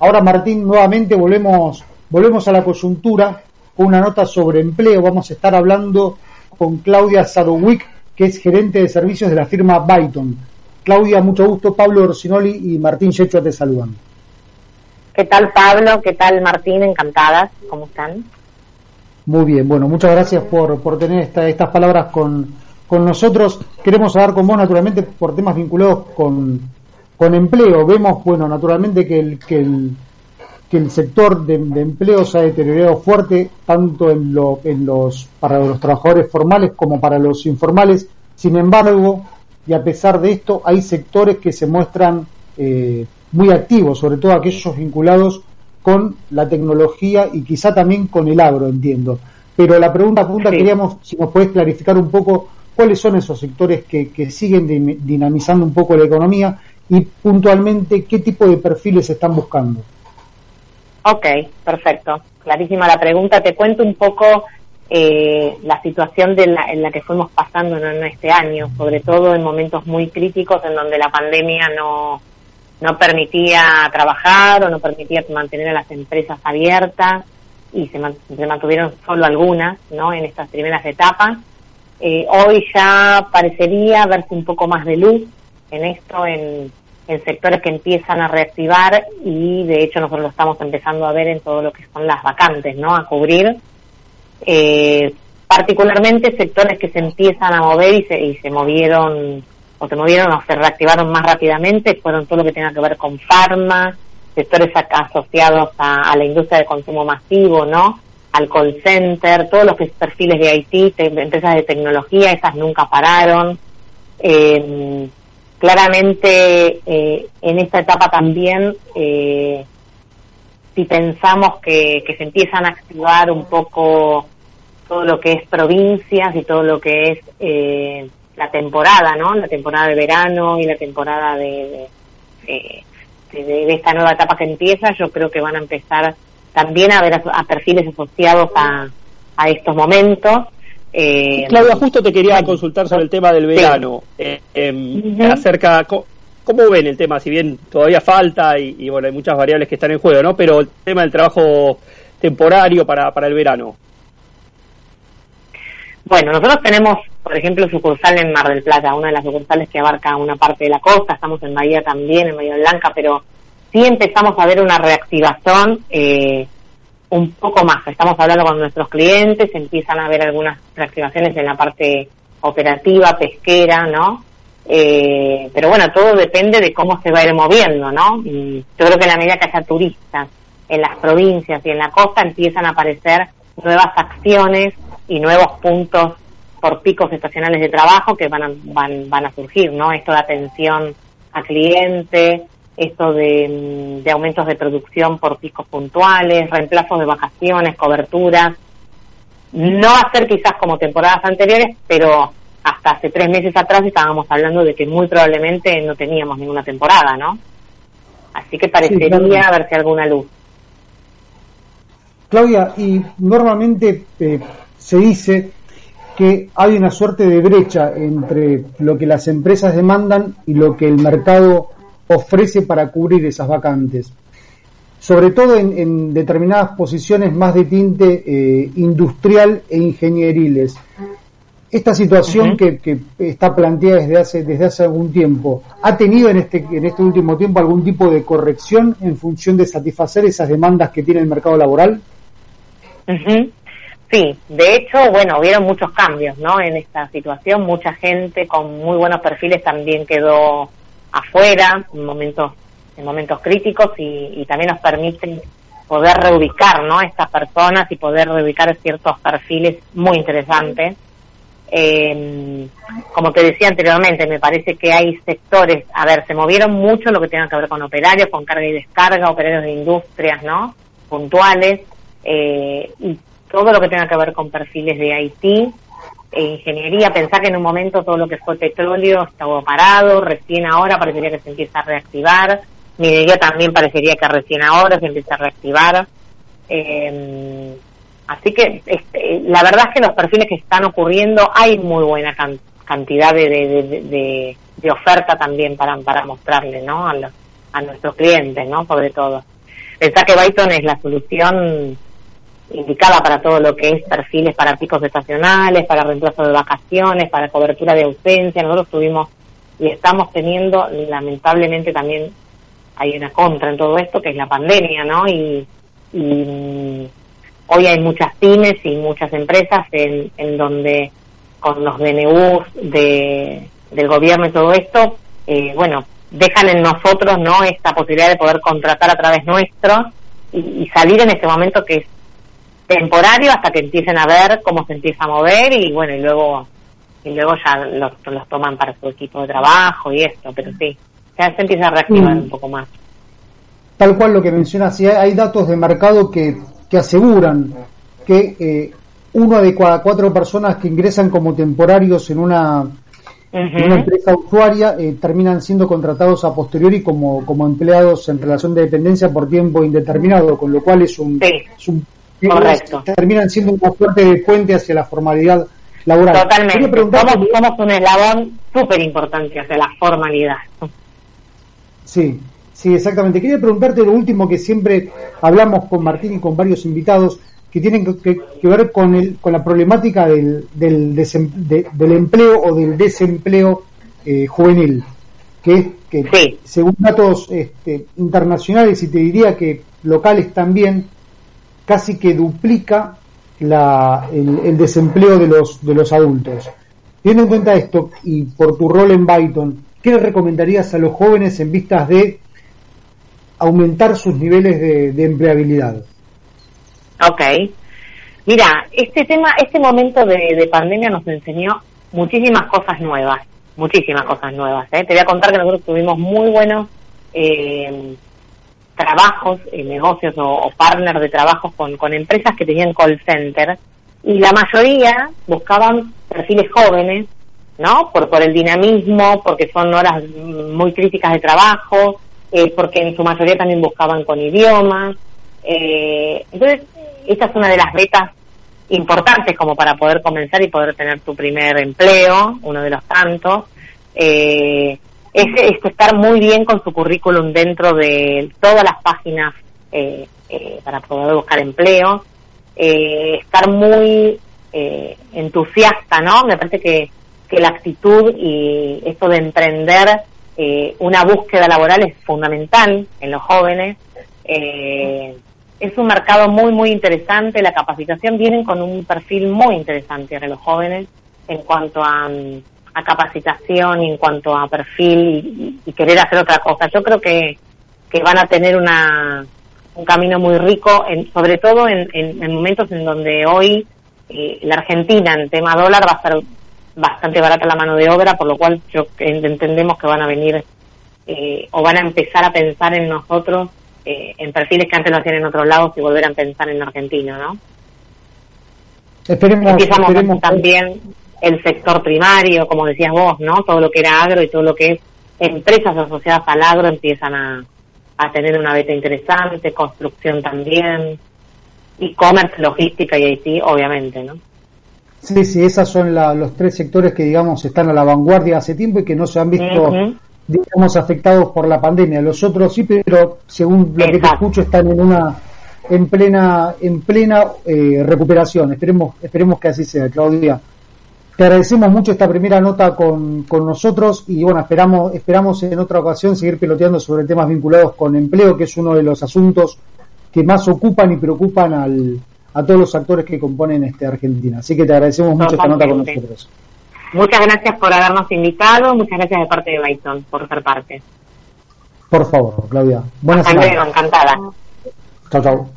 Ahora, Martín, nuevamente volvemos, volvemos a la coyuntura con una nota sobre empleo. Vamos a estar hablando con Claudia Sadowick, que es gerente de servicios de la firma Byton. Claudia, mucho gusto. Pablo Orsinoli y Martín Yecho te saludan. ¿Qué tal, Pablo? ¿Qué tal, Martín? Encantadas. ¿Cómo están? Muy bien. Bueno, muchas gracias por, por tener estas palabras con, con nosotros. Queremos hablar con vos, naturalmente, por temas vinculados con, con empleo. Vemos, bueno, naturalmente que el, que el, que el sector de, empleo se ha deteriorado fuerte, tanto en, lo, en los, para los trabajadores formales como para los informales. Sin embargo, y a pesar de esto, hay sectores que se muestran eh, muy activos, sobre todo aquellos vinculados con la tecnología y quizá también con el agro, entiendo. Pero la pregunta punta queríamos si nos puedes clarificar un poco cuáles son esos sectores que, que siguen dinamizando un poco la economía y puntualmente qué tipo de perfiles están buscando. Ok, perfecto. Clarísima la pregunta. Te cuento un poco eh, la situación de la, en la que fuimos pasando en este año, sobre todo en momentos muy críticos en donde la pandemia no, no permitía trabajar o no permitía mantener a las empresas abiertas y se, mantuvieron solo algunas ¿no? en estas primeras etapas. Eh, hoy ya parecería verse un poco más de luz en esto, en, sectores que empiezan a reactivar y de hecho nosotros lo estamos empezando a ver en todo lo que son las vacantes, ¿no? A cubrir. Eh, particularmente sectores que se empiezan a mover y se, y se movieron o se movieron o se reactivaron más rápidamente fueron todo lo que tenga que ver con farma, sectores asociados a, a la industria de consumo masivo, ¿no? al call center, todos los perfiles de IT, empresas de tecnología, esas nunca pararon. Eh, claramente eh, en esta etapa también, eh, si pensamos que, que se empiezan a activar un poco todo lo que es provincias y todo lo que es eh, la temporada, ¿no? La temporada de verano y la temporada de, de, de, esta nueva etapa que empieza, yo creo que van a empezar también a ver a, perfiles asociados a, a estos momentos. Eh, Claudia, justo te quería consultar sobre el tema del verano. Eh, em, acerca, ¿cómo ven el tema? Si bien todavía falta y, bueno, hay muchas variables que están en juego, ¿no? Pero el tema del trabajo temporario para, para el verano. Bueno, nosotros tenemos, por ejemplo, sucursal en Mar del Plata, una de las sucursales que abarca una parte de la costa, estamos en Bahía también, en Bahía Blanca, pero sí empezamos a ver una reactivación eh, un poco más. Estamos hablando con nuestros clientes, empiezan a haber algunas reactivaciones en la parte operativa, pesquera, ¿no? Eh, pero bueno, todo depende de cómo se va a ir moviendo, ¿no? Yo creo que a la medida que haya turistas en las provincias y en la costa empiezan a aparecer nuevas acciones y nuevos puntos por picos estacionales de trabajo que van a, van, van a surgir, ¿no? Esto de atención a cliente, esto de, de, aumentos de producción por picos puntuales, reemplazos de vacaciones, coberturas. No va a ser quizás como temporadas anteriores, pero hasta hace tres meses atrás estábamos hablando de que muy probablemente no teníamos ninguna temporada, ¿no? Así que parecería verse alguna luz. Claudia, y normalmente eh, se dice que hay una suerte de brecha entre lo que las empresas demandan y lo que el mercado ofrece para cubrir esas vacantes, sobre todo en, determinadas posiciones más de tinte eh, industrial e ingenieriles. Esta situación que, está planteada desde hace, desde hace algún tiempo, ¿ha tenido en este, en este último tiempo algún tipo de corrección en función de satisfacer esas demandas que tiene el mercado laboral? Sí, de hecho, bueno, hubieron muchos cambios, ¿no? En esta situación, mucha gente con muy buenos perfiles también quedó afuera en momentos en momentos críticos y, también nos permiten poder reubicar no estas personas y poder reubicar ciertos perfiles muy interesantes. Eh, como te decía anteriormente me parece que hay sectores a ver se movieron mucho lo que tenga que ver con operarios con carga y descarga operarios de industrias no puntuales eh, y todo lo que tenga que ver con perfiles de IT e ingeniería, pensar que en un momento todo lo que fue petróleo estaba parado, recién ahora parecería que se empieza a reactivar, minería también parecería que recién ahora se empieza a reactivar. Eh, así que este, la verdad es que los perfiles que están ocurriendo hay muy buena cantidad de, de, de, oferta también para, para mostrarle ¿no? a, a nuestros clientes, ¿no? sobre todo. pensá que Byton es la solución indicada para todo lo que es perfiles para picos estacionales, para reemplazo de vacaciones, para cobertura de ausencia. Nosotros tuvimos y estamos teniendo, lamentablemente también hay una contra en todo esto, que es la pandemia, ¿no? Y, mm, hoy hay muchas pymes y muchas empresas en, en donde con los DNUs de, del gobierno y todo esto, eh, bueno, dejan en nosotros, ¿no? Esta posibilidad de poder contratar a través nuestro y, y salir en este momento que es temporario hasta que empiecen a ver cómo se empieza a mover y bueno, y luego y luego ya los, los toman para su equipo de trabajo y esto, pero sí, ya se empieza a reactivar mm. un poco más. Tal cual lo que mencionas, si hay datos de mercado que, que aseguran que eh, uno de cada cuatro personas que ingresan como temporarios en una, en una empresa usuaria eh, terminan siendo contratados a posteriori como, como empleados en relación de dependencia por tiempo indeterminado, con lo cual es un, es un Correcto. Terminan siendo una suerte de puente hacia la formalidad laboral. Totalmente. Somos, un eslabón súper importante hacia la formalidad. Sí, sí, exactamente. Quería preguntarte lo último que siempre hablamos con Martín y con varios invitados que tienen que, ver con, el, con la problemática del, del, del empleo o del desempleo eh, juvenil, que es que según datos este, internacionales y te diría que locales también, casi que duplica la, el, desempleo de los, de los adultos. Teniendo en cuenta esto y por tu rol en Byton, ¿qué le recomendarías a los jóvenes en vistas de aumentar sus niveles de, empleabilidad? Ok. Mira, este tema, este momento de, pandemia nos enseñó muchísimas cosas nuevas, muchísimas cosas nuevas. ¿eh? Te voy a contar que nosotros tuvimos muy buenos eh, trabajos, eh, negocios o, partners de trabajos con, con empresas que tenían call center y la mayoría buscaban perfiles jóvenes, ¿no? Por, por el dinamismo, porque son horas muy críticas de trabajo, eh, porque en su mayoría también buscaban con idiomas. Eh, entonces, esta es una de las metas importantes como para poder comenzar y poder tener tu primer empleo, uno de los tantos. Eh, es, estar muy bien con su currículum dentro de todas las páginas eh, eh, para poder buscar empleo, eh, estar muy entusiasta, ¿no? Me parece que, que la actitud y esto de emprender una búsqueda laboral es fundamental en los jóvenes. es un mercado muy, muy interesante. La capacitación viene con un perfil muy interesante en los jóvenes en cuanto a a capacitación y en cuanto a perfil y, querer hacer otra cosa. Yo creo que, que van a tener una, un camino muy rico, en, sobre todo en, en, momentos en donde hoy eh, la Argentina en tema dólar va a estar bastante barata la mano de obra, por lo cual yo entendemos que van a venir eh, o van a empezar a pensar en nosotros eh, en perfiles que antes lo hacían en otros lados y volver a pensar en Argentina, ¿no? Esperemos, esperemos también el sector primario, como decías vos, ¿no? Todo lo que era agro y todo lo que es empresas asociadas al agro empiezan a, a tener una beta interesante, construcción también, e-commerce, logística y IT, obviamente, ¿no? Sí, sí, esos son los tres sectores que, digamos, están a la vanguardia hace tiempo y que no se han visto, digamos, afectados por la pandemia. Los otros sí, pero según lo que te escucho, están en una en plena en plena eh, recuperación. Esperemos esperemos que así sea, Claudia. Te agradecemos mucho esta primera nota con, con, nosotros y bueno, esperamos, esperamos en otra ocasión seguir peloteando sobre temas vinculados con empleo, que es uno de los asuntos que más ocupan y preocupan al, a todos los actores que componen este Argentina. Así que te agradecemos mucho esta nota con nosotros. Muchas gracias por habernos invitado, muchas gracias de parte de Byton por ser parte. Por favor, Claudia. Buenas luego, encantada. Chao, chao.